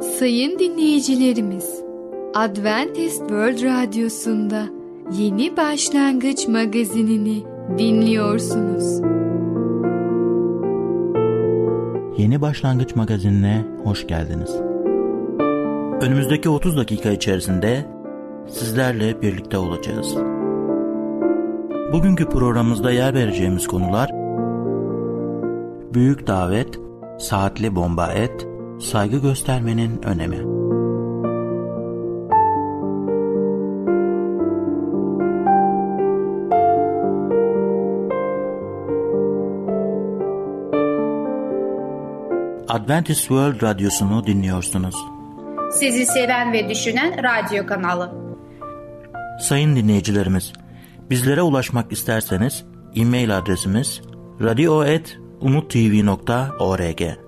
Sayın dinleyicilerimiz, Adventist World Radyosu'nda Yeni Başlangıç magazinini dinliyorsunuz. Yeni Başlangıç magazinine hoş geldiniz. Önümüzdeki 30 dakika içerisinde sizlerle birlikte olacağız. Bugünkü programımızda yer vereceğimiz konular Büyük davet, saatli bomba et, saygı göstermenin önemi. Adventist World Radyosu'nu dinliyorsunuz. Sizi seven ve düşünen radyo kanalı. Sayın dinleyicilerimiz, bizlere ulaşmak isterseniz e-mail adresimiz radio.umutv.org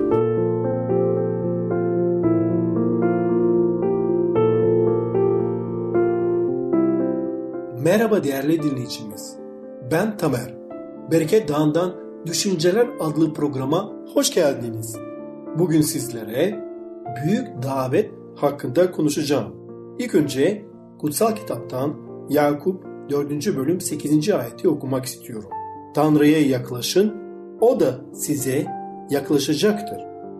Merhaba değerli dinleyicimiz. Ben Tamer. Bereket Dağı'ndan Düşünceler adlı programa hoş geldiniz. Bugün sizlere büyük davet hakkında konuşacağım. İlk önce kutsal kitaptan Yakup 4. bölüm 8. ayeti okumak istiyorum. Tanrı'ya yaklaşın, o da size yaklaşacaktır.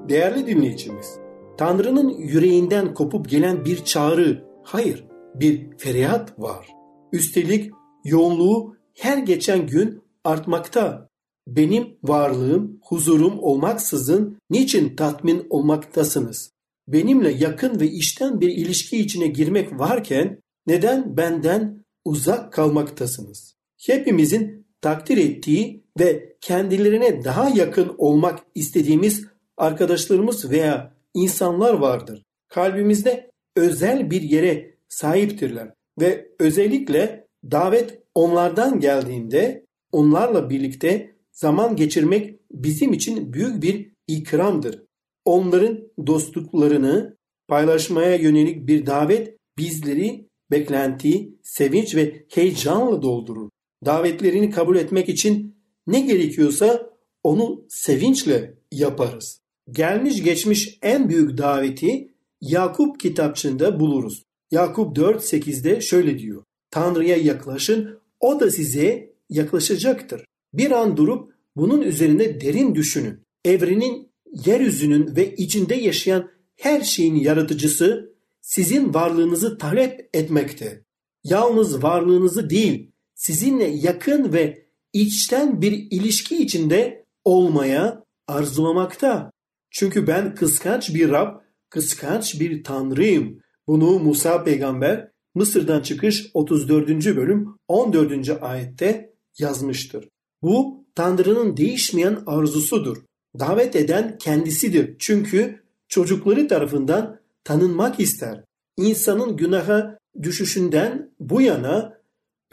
Değerli dinleyicimiz, Tanrı'nın yüreğinden kopup gelen bir çağrı, hayır bir feryat var. Üstelik yoğunluğu her geçen gün artmakta. Benim varlığım, huzurum olmaksızın niçin tatmin olmaktasınız? Benimle yakın ve işten bir ilişki içine girmek varken neden benden uzak kalmaktasınız? Hepimizin takdir ettiği ve kendilerine daha yakın olmak istediğimiz arkadaşlarımız veya insanlar vardır. Kalbimizde özel bir yere sahiptirler ve özellikle davet onlardan geldiğinde onlarla birlikte zaman geçirmek bizim için büyük bir ikramdır. Onların dostluklarını paylaşmaya yönelik bir davet bizleri beklenti, sevinç ve heyecanla doldurur. Davetlerini kabul etmek için ne gerekiyorsa onu sevinçle yaparız. Gelmiş geçmiş en büyük daveti Yakup kitapçığında buluruz. Yakup 4.8'de şöyle diyor. Tanrı'ya yaklaşın, o da size yaklaşacaktır. Bir an durup bunun üzerine derin düşünün. Evrenin, yeryüzünün ve içinde yaşayan her şeyin yaratıcısı sizin varlığınızı talep etmekte. Yalnız varlığınızı değil, sizinle yakın ve içten bir ilişki içinde olmaya arzulamakta. Çünkü ben kıskanç bir Rab, kıskanç bir Tanrıyım. Bunu Musa peygamber Mısır'dan çıkış 34. bölüm 14. ayette yazmıştır. Bu Tanrı'nın değişmeyen arzusudur. Davet eden kendisidir. Çünkü çocukları tarafından tanınmak ister. İnsanın günaha düşüşünden bu yana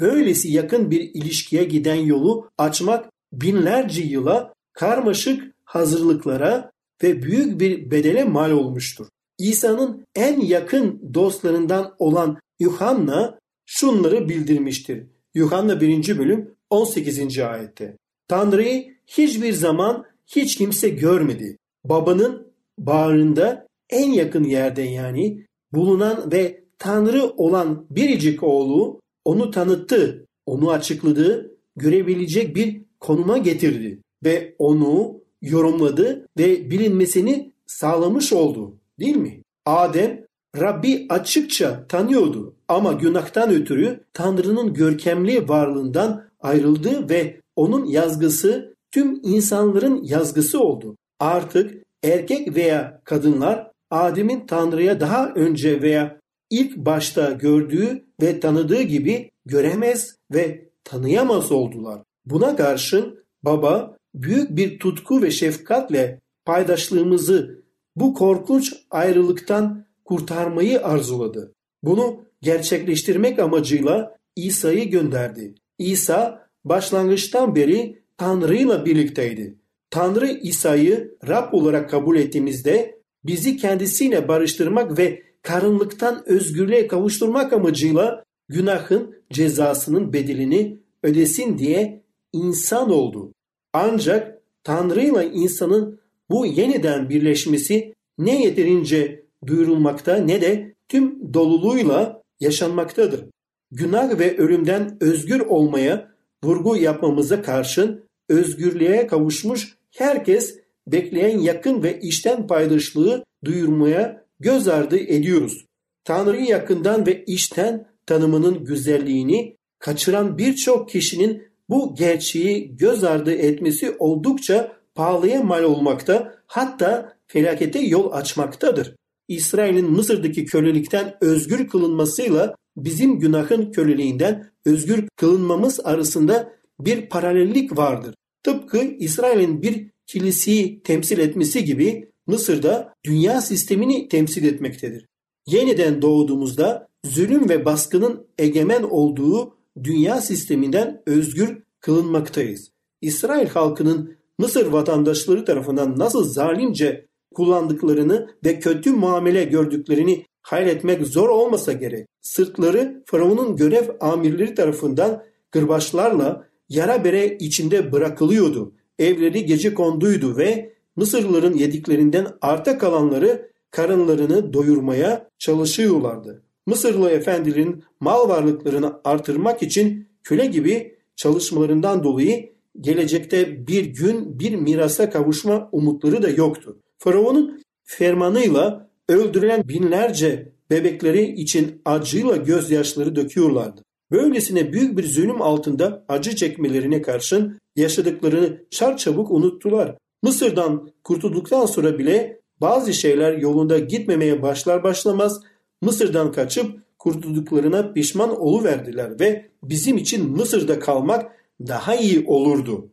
böylesi yakın bir ilişkiye giden yolu açmak binlerce yıla karmaşık hazırlıklara ve büyük bir bedele mal olmuştur. İsa'nın en yakın dostlarından olan Yuhanna şunları bildirmiştir. Yuhanna 1. bölüm 18. ayette. Tanrı'yı hiçbir zaman hiç kimse görmedi. Babanın bağrında en yakın yerde yani bulunan ve Tanrı olan biricik oğlu onu tanıttı, onu açıkladı, görebilecek bir konuma getirdi ve onu yorumladı ve bilinmesini sağlamış oldu. Değil mi? Adem Rabbi açıkça tanıyordu ama günahtan ötürü Tanrı'nın görkemli varlığından ayrıldı ve onun yazgısı tüm insanların yazgısı oldu. Artık erkek veya kadınlar Adem'in Tanrı'ya daha önce veya ilk başta gördüğü ve tanıdığı gibi göremez ve tanıyamaz oldular. Buna karşın baba büyük bir tutku ve şefkatle paydaşlığımızı bu korkunç ayrılıktan kurtarmayı arzuladı. Bunu gerçekleştirmek amacıyla İsa'yı gönderdi. İsa başlangıçtan beri Tanrı ile birlikteydi. Tanrı İsa'yı Rab olarak kabul ettiğimizde bizi kendisiyle barıştırmak ve karınlıktan özgürlüğe kavuşturmak amacıyla günahın cezasının bedelini ödesin diye insan oldu. Ancak Tanrı ile insanın bu yeniden birleşmesi ne yeterince duyurulmakta ne de tüm doluluğuyla yaşanmaktadır. Günah ve ölümden özgür olmaya vurgu yapmamıza karşın özgürlüğe kavuşmuş herkes bekleyen yakın ve işten paydaşlığı duyurmaya göz ardı ediyoruz. Tanrı'yı yakından ve işten tanımının güzelliğini kaçıran birçok kişinin bu gerçeği göz ardı etmesi oldukça pahalıya mal olmakta hatta felakete yol açmaktadır. İsrail'in Mısır'daki kölelikten özgür kılınmasıyla bizim günahın köleliğinden özgür kılınmamız arasında bir paralellik vardır. Tıpkı İsrail'in bir kiliseyi temsil etmesi gibi Mısır'da dünya sistemini temsil etmektedir. Yeniden doğduğumuzda zulüm ve baskının egemen olduğu dünya sisteminden özgür kılınmaktayız. İsrail halkının Mısır vatandaşları tarafından nasıl zalimce kullandıklarını ve kötü muamele gördüklerini hayretmek zor olmasa gerek. Sırtları Firavun'un görev amirleri tarafından kırbaçlarla yara bere içinde bırakılıyordu. Evleri gece konduydu ve Mısırlıların yediklerinden arta kalanları karınlarını doyurmaya çalışıyorlardı. Mısırlı efendilerin mal varlıklarını artırmak için köle gibi çalışmalarından dolayı gelecekte bir gün bir mirasa kavuşma umutları da yoktu. Firavun'un fermanıyla öldürülen binlerce bebekleri için acıyla gözyaşları döküyorlardı. Böylesine büyük bir zulüm altında acı çekmelerine karşın yaşadıklarını çarçabuk unuttular. Mısır'dan kurtulduktan sonra bile bazı şeyler yolunda gitmemeye başlar başlamaz Mısır'dan kaçıp kurtulduklarına pişman oluverdiler ve bizim için Mısır'da kalmak daha iyi olurdu.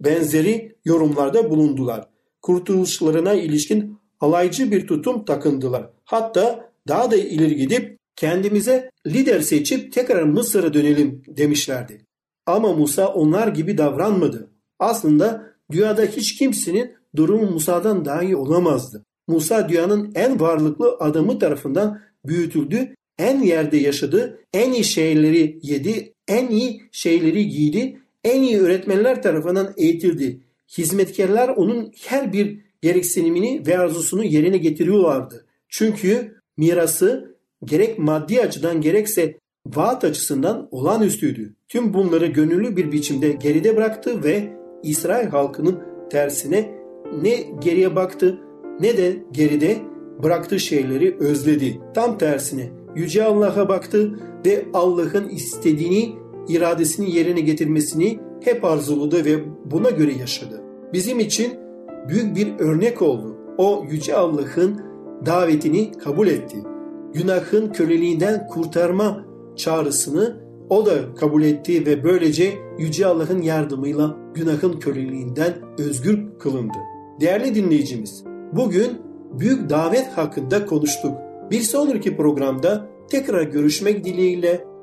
Benzeri yorumlarda bulundular. Kurtuluşlarına ilişkin alaycı bir tutum takındılar. Hatta daha da ileri gidip kendimize lider seçip tekrar Mısır'a dönelim demişlerdi. Ama Musa onlar gibi davranmadı. Aslında dünyada hiç kimsenin durumu Musa'dan daha iyi olamazdı. Musa dünyanın en varlıklı adamı tarafından büyütüldü, en yerde yaşadı, en iyi şeyleri yedi, en iyi şeyleri giydi, en iyi öğretmenler tarafından eğitildi. Hizmetkarlar onun her bir gereksinimini ve arzusunu yerine getiriyorlardı. Çünkü mirası gerek maddi açıdan gerekse vaat açısından olağanüstüydü. Tüm bunları gönüllü bir biçimde geride bıraktı ve İsrail halkının tersine ne geriye baktı ne de geride bıraktığı şeyleri özledi. Tam tersine Yüce Allah'a baktı ve Allah'ın istediğini, iradesini yerine getirmesini hep arzuladı ve buna göre yaşadı. Bizim için büyük bir örnek oldu. O Yüce Allah'ın davetini kabul etti. Günahın köleliğinden kurtarma çağrısını o da kabul etti ve böylece Yüce Allah'ın yardımıyla günahın köleliğinden özgür kılındı. Değerli dinleyicimiz, bugün büyük davet hakkında konuştuk. Bir sonraki programda tekrar görüşmek dileğiyle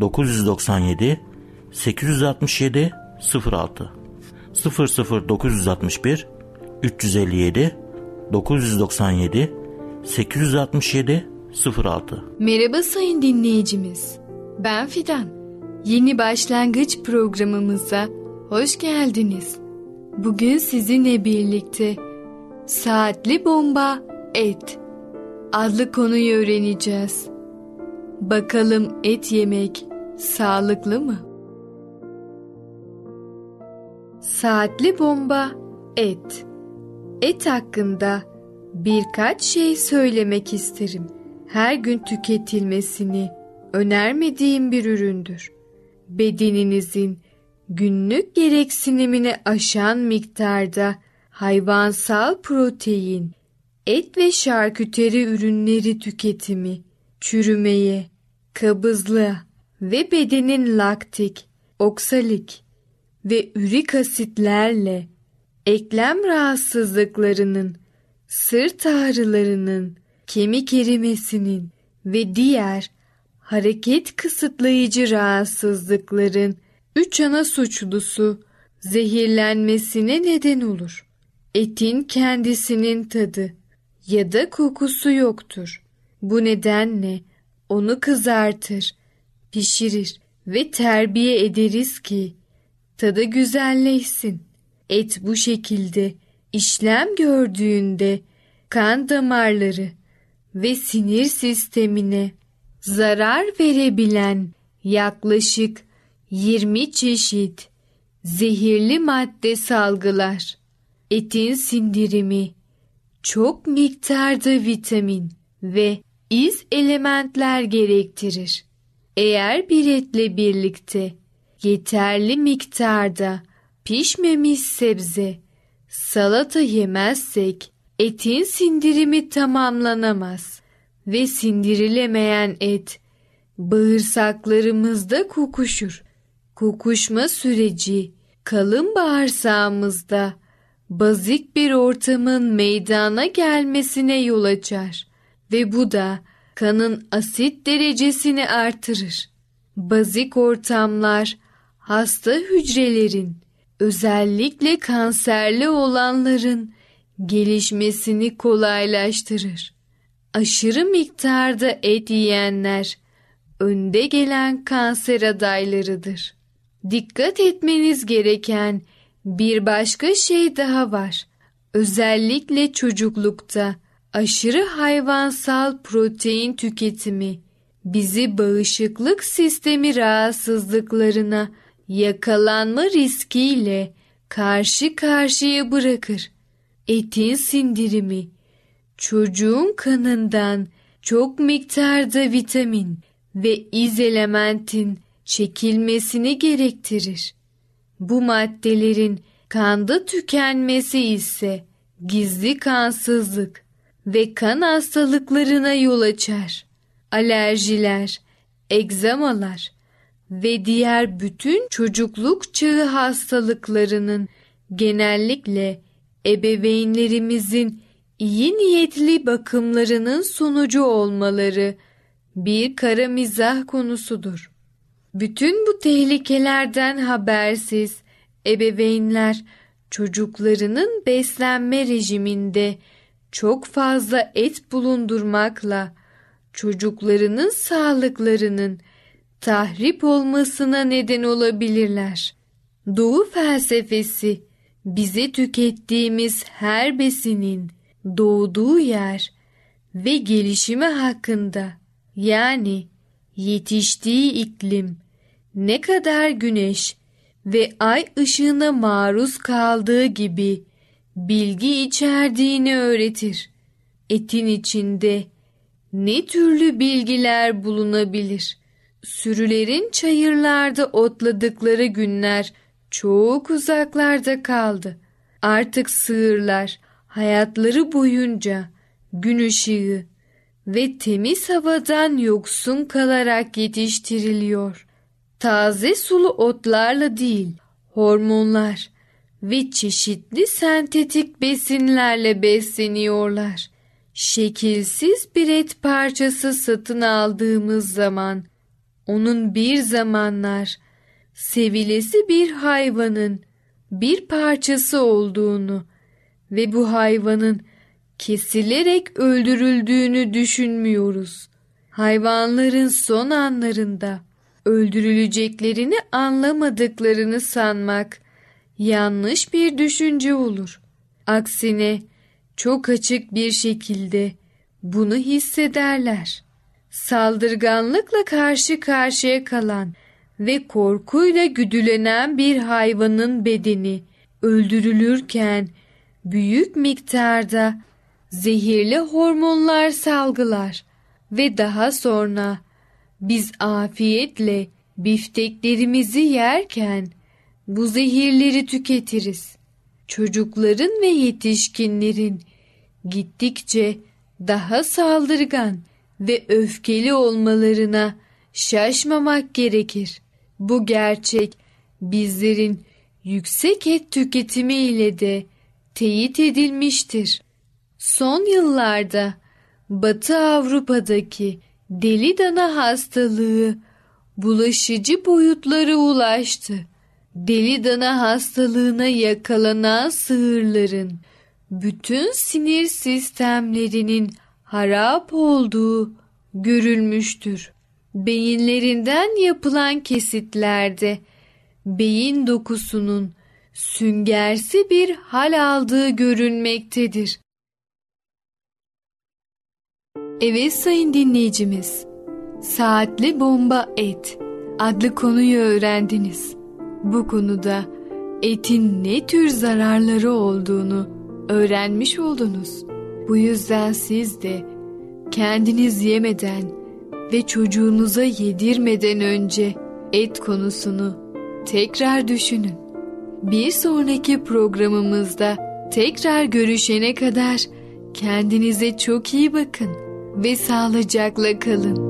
997 867 06 00961 357 997 867 06 Merhaba sayın dinleyicimiz. Ben Fidan. Yeni başlangıç programımıza hoş geldiniz. Bugün sizinle birlikte Saatli Bomba Et adlı konuyu öğreneceğiz. Bakalım et yemek sağlıklı mı? Saatli Bomba Et Et hakkında birkaç şey söylemek isterim. Her gün tüketilmesini önermediğim bir üründür. bedeninizin günlük gereksinimini aşan miktarda hayvansal protein, et ve şarküteri ürünleri tüketimi, çürümeye, kabızlığa ve bedenin laktik, oksalik ve ürik asitlerle eklem rahatsızlıklarının, sırt ağrılarının, kemik erimesinin ve diğer hareket kısıtlayıcı rahatsızlıkların üç ana suçlusu zehirlenmesine neden olur. Etin kendisinin tadı ya da kokusu yoktur. Bu nedenle onu kızartır, pişirir ve terbiye ederiz ki tadı güzelleşsin. Et bu şekilde işlem gördüğünde kan damarları ve sinir sistemine zarar verebilen yaklaşık 20 çeşit zehirli madde salgılar. Etin sindirimi çok miktarda vitamin ve iz elementler gerektirir. Eğer bir etle birlikte yeterli miktarda pişmemiş sebze, salata yemezsek etin sindirimi tamamlanamaz ve sindirilemeyen et bağırsaklarımızda kokuşur. Kokuşma süreci kalın bağırsağımızda bazik bir ortamın meydana gelmesine yol açar ve bu da kanın asit derecesini artırır. Bazik ortamlar hasta hücrelerin özellikle kanserli olanların gelişmesini kolaylaştırır. Aşırı miktarda et yiyenler önde gelen kanser adaylarıdır. Dikkat etmeniz gereken bir başka şey daha var. Özellikle çocuklukta aşırı hayvansal protein tüketimi bizi bağışıklık sistemi rahatsızlıklarına yakalanma riskiyle karşı karşıya bırakır. Etin sindirimi çocuğun kanından çok miktarda vitamin ve iz elementin çekilmesini gerektirir. Bu maddelerin kanda tükenmesi ise gizli kansızlık ve kan hastalıklarına yol açar. Alerjiler, egzamalar ve diğer bütün çocukluk çağı hastalıklarının genellikle ebeveynlerimizin iyi niyetli bakımlarının sonucu olmaları bir kara mizah konusudur. Bütün bu tehlikelerden habersiz ebeveynler çocuklarının beslenme rejiminde çok fazla et bulundurmakla çocuklarının sağlıklarının tahrip olmasına neden olabilirler. Doğu felsefesi bize tükettiğimiz her besinin doğduğu yer ve gelişimi hakkında yani yetiştiği iklim ne kadar güneş ve ay ışığına maruz kaldığı gibi bilgi içerdiğini öğretir. Etin içinde ne türlü bilgiler bulunabilir? Sürülerin çayırlarda otladıkları günler çok uzaklarda kaldı. Artık sığırlar hayatları boyunca gün ışığı ve temiz havadan yoksun kalarak yetiştiriliyor. Taze sulu otlarla değil, hormonlar ve çeşitli sentetik besinlerle besleniyorlar. Şekilsiz bir et parçası satın aldığımız zaman onun bir zamanlar sevilesi bir hayvanın bir parçası olduğunu ve bu hayvanın kesilerek öldürüldüğünü düşünmüyoruz. Hayvanların son anlarında öldürüleceklerini anlamadıklarını sanmak yanlış bir düşünce olur. Aksine çok açık bir şekilde bunu hissederler. Saldırganlıkla karşı karşıya kalan ve korkuyla güdülenen bir hayvanın bedeni öldürülürken büyük miktarda zehirli hormonlar salgılar ve daha sonra biz afiyetle Bifteklerimizi yerken bu zehirleri tüketiriz. Çocukların ve yetişkinlerin gittikçe daha saldırgan ve öfkeli olmalarına şaşmamak gerekir. Bu gerçek bizlerin yüksek et tüketimi ile de teyit edilmiştir. Son yıllarda Batı Avrupa'daki deli dana hastalığı bulaşıcı boyutlara ulaştı. Deli dana hastalığına yakalanan sığırların bütün sinir sistemlerinin harap olduğu görülmüştür. Beyinlerinden yapılan kesitlerde beyin dokusunun süngersi bir hal aldığı görünmektedir. Evet sayın dinleyicimiz, Saatli Bomba Et adlı konuyu öğrendiniz. Bu konuda etin ne tür zararları olduğunu öğrenmiş oldunuz. Bu yüzden siz de kendiniz yemeden ve çocuğunuza yedirmeden önce et konusunu tekrar düşünün. Bir sonraki programımızda tekrar görüşene kadar kendinize çok iyi bakın ve sağlıcakla kalın.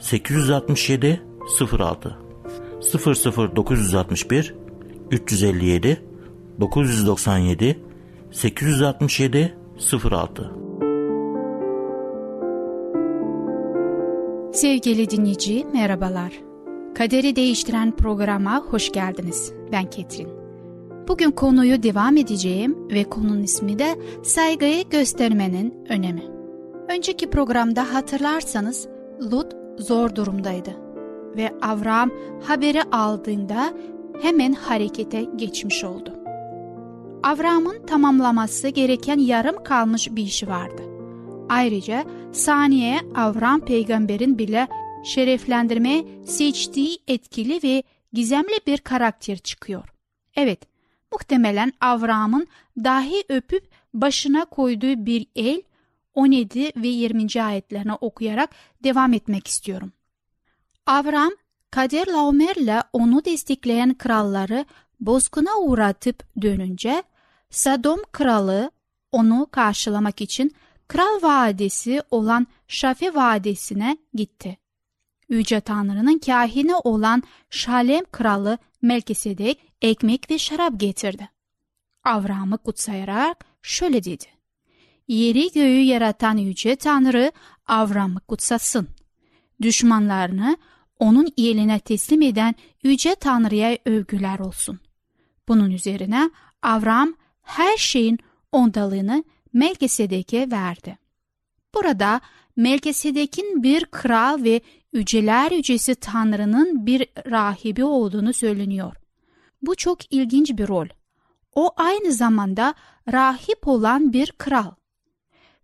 867 06 00961 357 997 867 06 Sevgili dinleyici merhabalar. Kaderi değiştiren programa hoş geldiniz. Ben Ketrin. Bugün konuyu devam edeceğim ve konunun ismi de saygıyı göstermenin önemi. Önceki programda hatırlarsanız Lut zor durumdaydı ve Avram haberi aldığında hemen harekete geçmiş oldu. Avram'ın tamamlaması gereken yarım kalmış bir işi vardı. Ayrıca saniye Avram peygamberin bile şereflendirmeye seçtiği etkili ve gizemli bir karakter çıkıyor. Evet, muhtemelen Avram'ın dahi öpüp başına koyduğu bir el 17 ve 20. ayetlerini okuyarak devam etmek istiyorum. Avram, Kadir Laomer'le onu destekleyen kralları bozguna uğratıp dönünce Sadom kralı onu karşılamak için Kral Vadisi olan Şafe Vadisi'ne gitti. Yüce Tanrı'nın kahini olan Şalem kralı Melkisedek ekmek ve şarap getirdi. Avram'ı kutsayarak şöyle dedi. Yeri göğü yaratan Yüce Tanrı Avram'ı kutsasın. Düşmanlarını onun eline teslim eden Yüce Tanrı'ya övgüler olsun. Bunun üzerine Avram her şeyin ondalığını Melkisedek'e verdi. Burada Melkisedek'in bir kral ve yüceler yücesi Tanrı'nın bir rahibi olduğunu söyleniyor. Bu çok ilginç bir rol. O aynı zamanda rahip olan bir kral.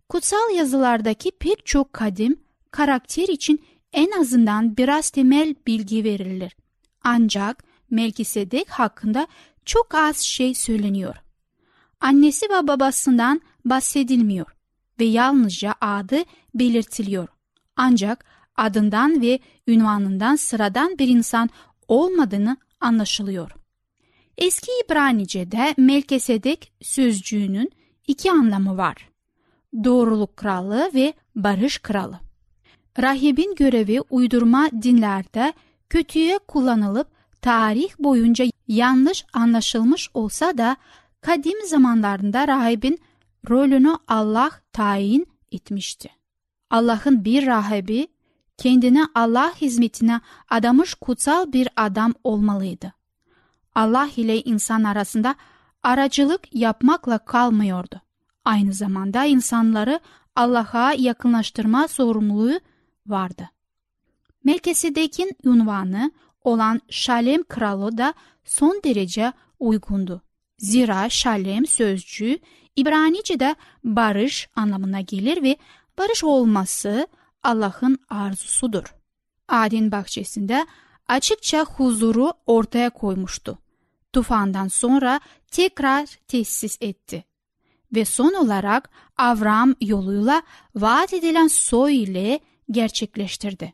Kutsal yazılardaki pek çok kadim karakter için en azından biraz temel bilgi verilir. Ancak Melkisedek hakkında çok az şey söyleniyor. Annesi ve babasından bahsedilmiyor ve yalnızca adı belirtiliyor. Ancak adından ve ünvanından sıradan bir insan olmadığını anlaşılıyor. Eski İbranice'de Melkisedek sözcüğünün iki anlamı var. Doğruluk kralı ve barış kralı. Rahibin görevi uydurma dinlerde kötüye kullanılıp tarih boyunca yanlış anlaşılmış olsa da kadim zamanlarında rahibin rolünü Allah tayin etmişti. Allah'ın bir rahibi kendine Allah hizmetine adamış kutsal bir adam olmalıydı. Allah ile insan arasında aracılık yapmakla kalmıyordu. Aynı zamanda insanları Allah'a yakınlaştırma sorumluluğu vardı. Melkisedek'in unvanı olan Şalem kralı da son derece uygundu. Zira Şalem sözcüğü İbranice'de barış anlamına gelir ve barış olması Allah'ın arzusudur. Adin bahçesinde açıkça huzuru ortaya koymuştu. Tufandan sonra tekrar tesis etti. Ve son olarak Avram yoluyla vaat edilen soy ile gerçekleştirdi.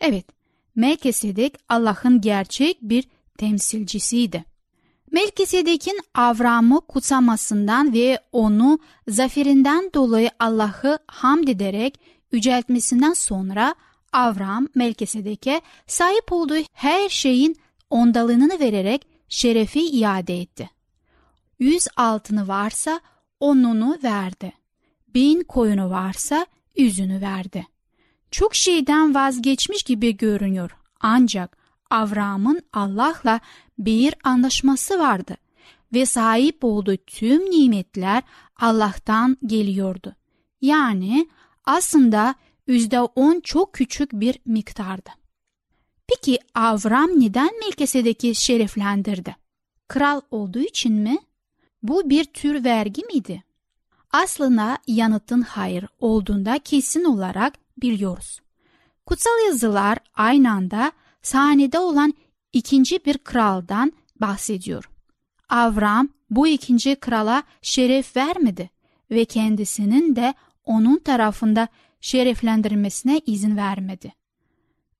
Evet, Melkisedek Allah'ın gerçek bir temsilcisiydi. Melkisedek'in Avram'ı kutsamasından ve onu zaferinden dolayı Allah'ı hamd ederek yüceltmesinden sonra Avram Melkisedek'e sahip olduğu her şeyin ondalığını vererek şerefi iade etti. Yüz altını varsa onunu verdi. Bin koyunu varsa yüzünü verdi. Çok şeyden vazgeçmiş gibi görünüyor. Ancak Avram'ın Allah'la bir anlaşması vardı ve sahip olduğu tüm nimetler Allah'tan geliyordu. Yani aslında yüzde on çok küçük bir miktardı. Peki Avram neden Melkisedek'i şereflendirdi? Kral olduğu için mi? Bu bir tür vergi miydi? Aslında yanıtın hayır olduğunda kesin olarak biliyoruz. Kutsal yazılar aynı anda sahnede olan ikinci bir kraldan bahsediyor. Avram bu ikinci krala şeref vermedi ve kendisinin de onun tarafında şereflendirmesine izin vermedi.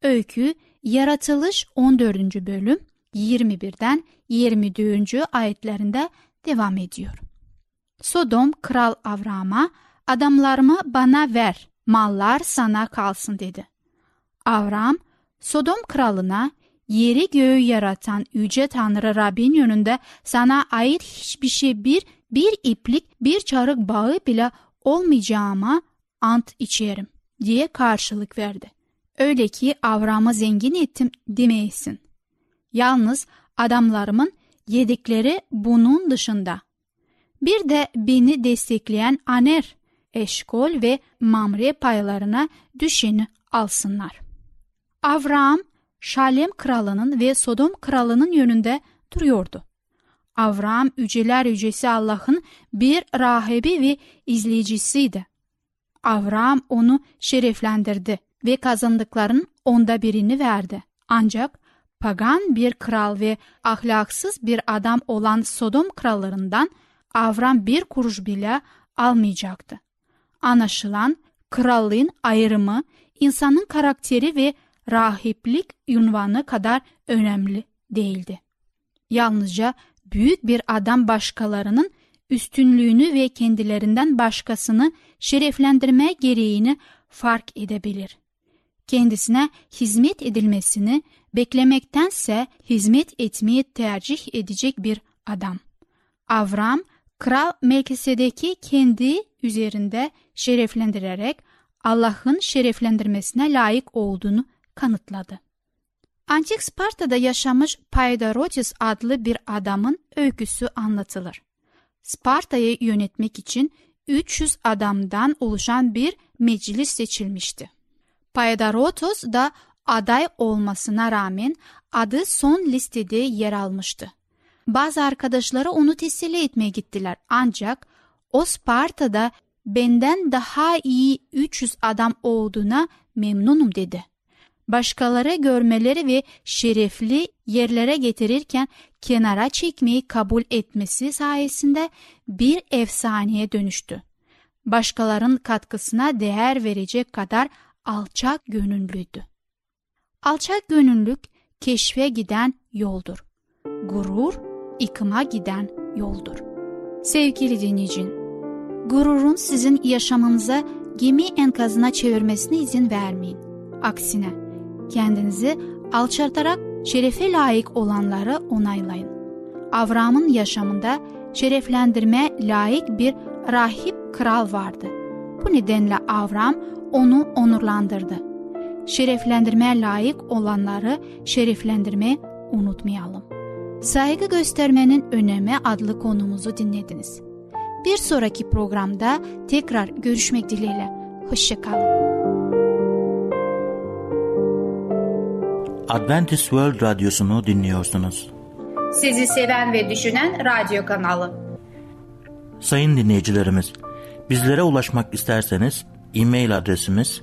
Öykü Yaratılış 14. bölüm 21'den 24. ayetlerinde devam ediyor. Sodom kral Avram'a adamlarımı bana ver mallar sana kalsın dedi. Avram Sodom kralına yeri göğü yaratan yüce Tanrı Rabbin yönünde sana ait hiçbir şey bir, bir iplik bir çarık bağı bile olmayacağıma ant içerim diye karşılık verdi. Öyle ki Avram'ı zengin ettim demeyesin. Yalnız adamlarımın yedikleri bunun dışında. Bir de beni destekleyen Aner, Eşkol ve Mamre paylarına düşeni alsınlar. Avram, Şalem kralının ve Sodom kralının yönünde duruyordu. Avram yüceler yücesi Allah'ın bir rahibi ve izleyicisiydi. Avram onu şereflendirdi ve kazandıkların onda birini verdi. Ancak pagan bir kral ve ahlaksız bir adam olan Sodom krallarından Avram bir kuruş bile almayacaktı. Anlaşılan krallığın ayrımı insanın karakteri ve rahiplik ünvanı kadar önemli değildi. Yalnızca büyük bir adam başkalarının üstünlüğünü ve kendilerinden başkasını şereflendirme gereğini fark edebilir. Kendisine hizmet edilmesini beklemektense hizmet etmeyi tercih edecek bir adam. Avram, Kral Melkisedek'i kendi üzerinde şereflendirerek Allah'ın şereflendirmesine layık olduğunu kanıtladı. Antik Sparta'da yaşamış Paidarotis adlı bir adamın öyküsü anlatılır. Sparta'yı yönetmek için 300 adamdan oluşan bir meclis seçilmişti. Paidarotos da aday olmasına rağmen adı son listede yer almıştı. Bazı arkadaşları onu teselli etmeye gittiler ancak o Sparta'da benden daha iyi 300 adam olduğuna memnunum dedi. Başkaları görmeleri ve şerefli yerlere getirirken kenara çekmeyi kabul etmesi sayesinde bir efsaneye dönüştü. Başkalarının katkısına değer verecek kadar alçak gönüllüydü. Alçak gönüllülük keşfe giden yoldur. Gurur yıkıma giden yoldur. Sevgili dinleyicin, gururun sizin yaşamınıza gemi enkazına çevirmesine izin vermeyin. Aksine kendinizi alçaltarak şerefe layık olanları onaylayın. Avram'ın yaşamında şereflendirme layık bir rahip kral vardı. Bu nedenle Avram onu onurlandırdı. Şereflendirmeye layık olanları şereflendirmeyi unutmayalım. Saygı göstermenin önemi adlı konumuzu dinlediniz. Bir sonraki programda tekrar görüşmek dileğiyle. Hoşçakalın. Adventist World Radyosu'nu dinliyorsunuz. Sizi seven ve düşünen radyo kanalı. Sayın dinleyicilerimiz, bizlere ulaşmak isterseniz e-mail adresimiz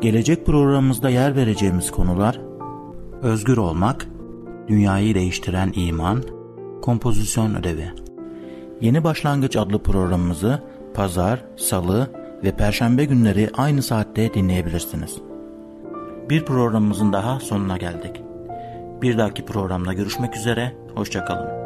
Gelecek programımızda yer vereceğimiz konular Özgür olmak, dünyayı değiştiren iman, kompozisyon ödevi. Yeni Başlangıç adlı programımızı pazar, salı ve perşembe günleri aynı saatte dinleyebilirsiniz. Bir programımızın daha sonuna geldik. Bir dahaki programda görüşmek üzere, hoşçakalın.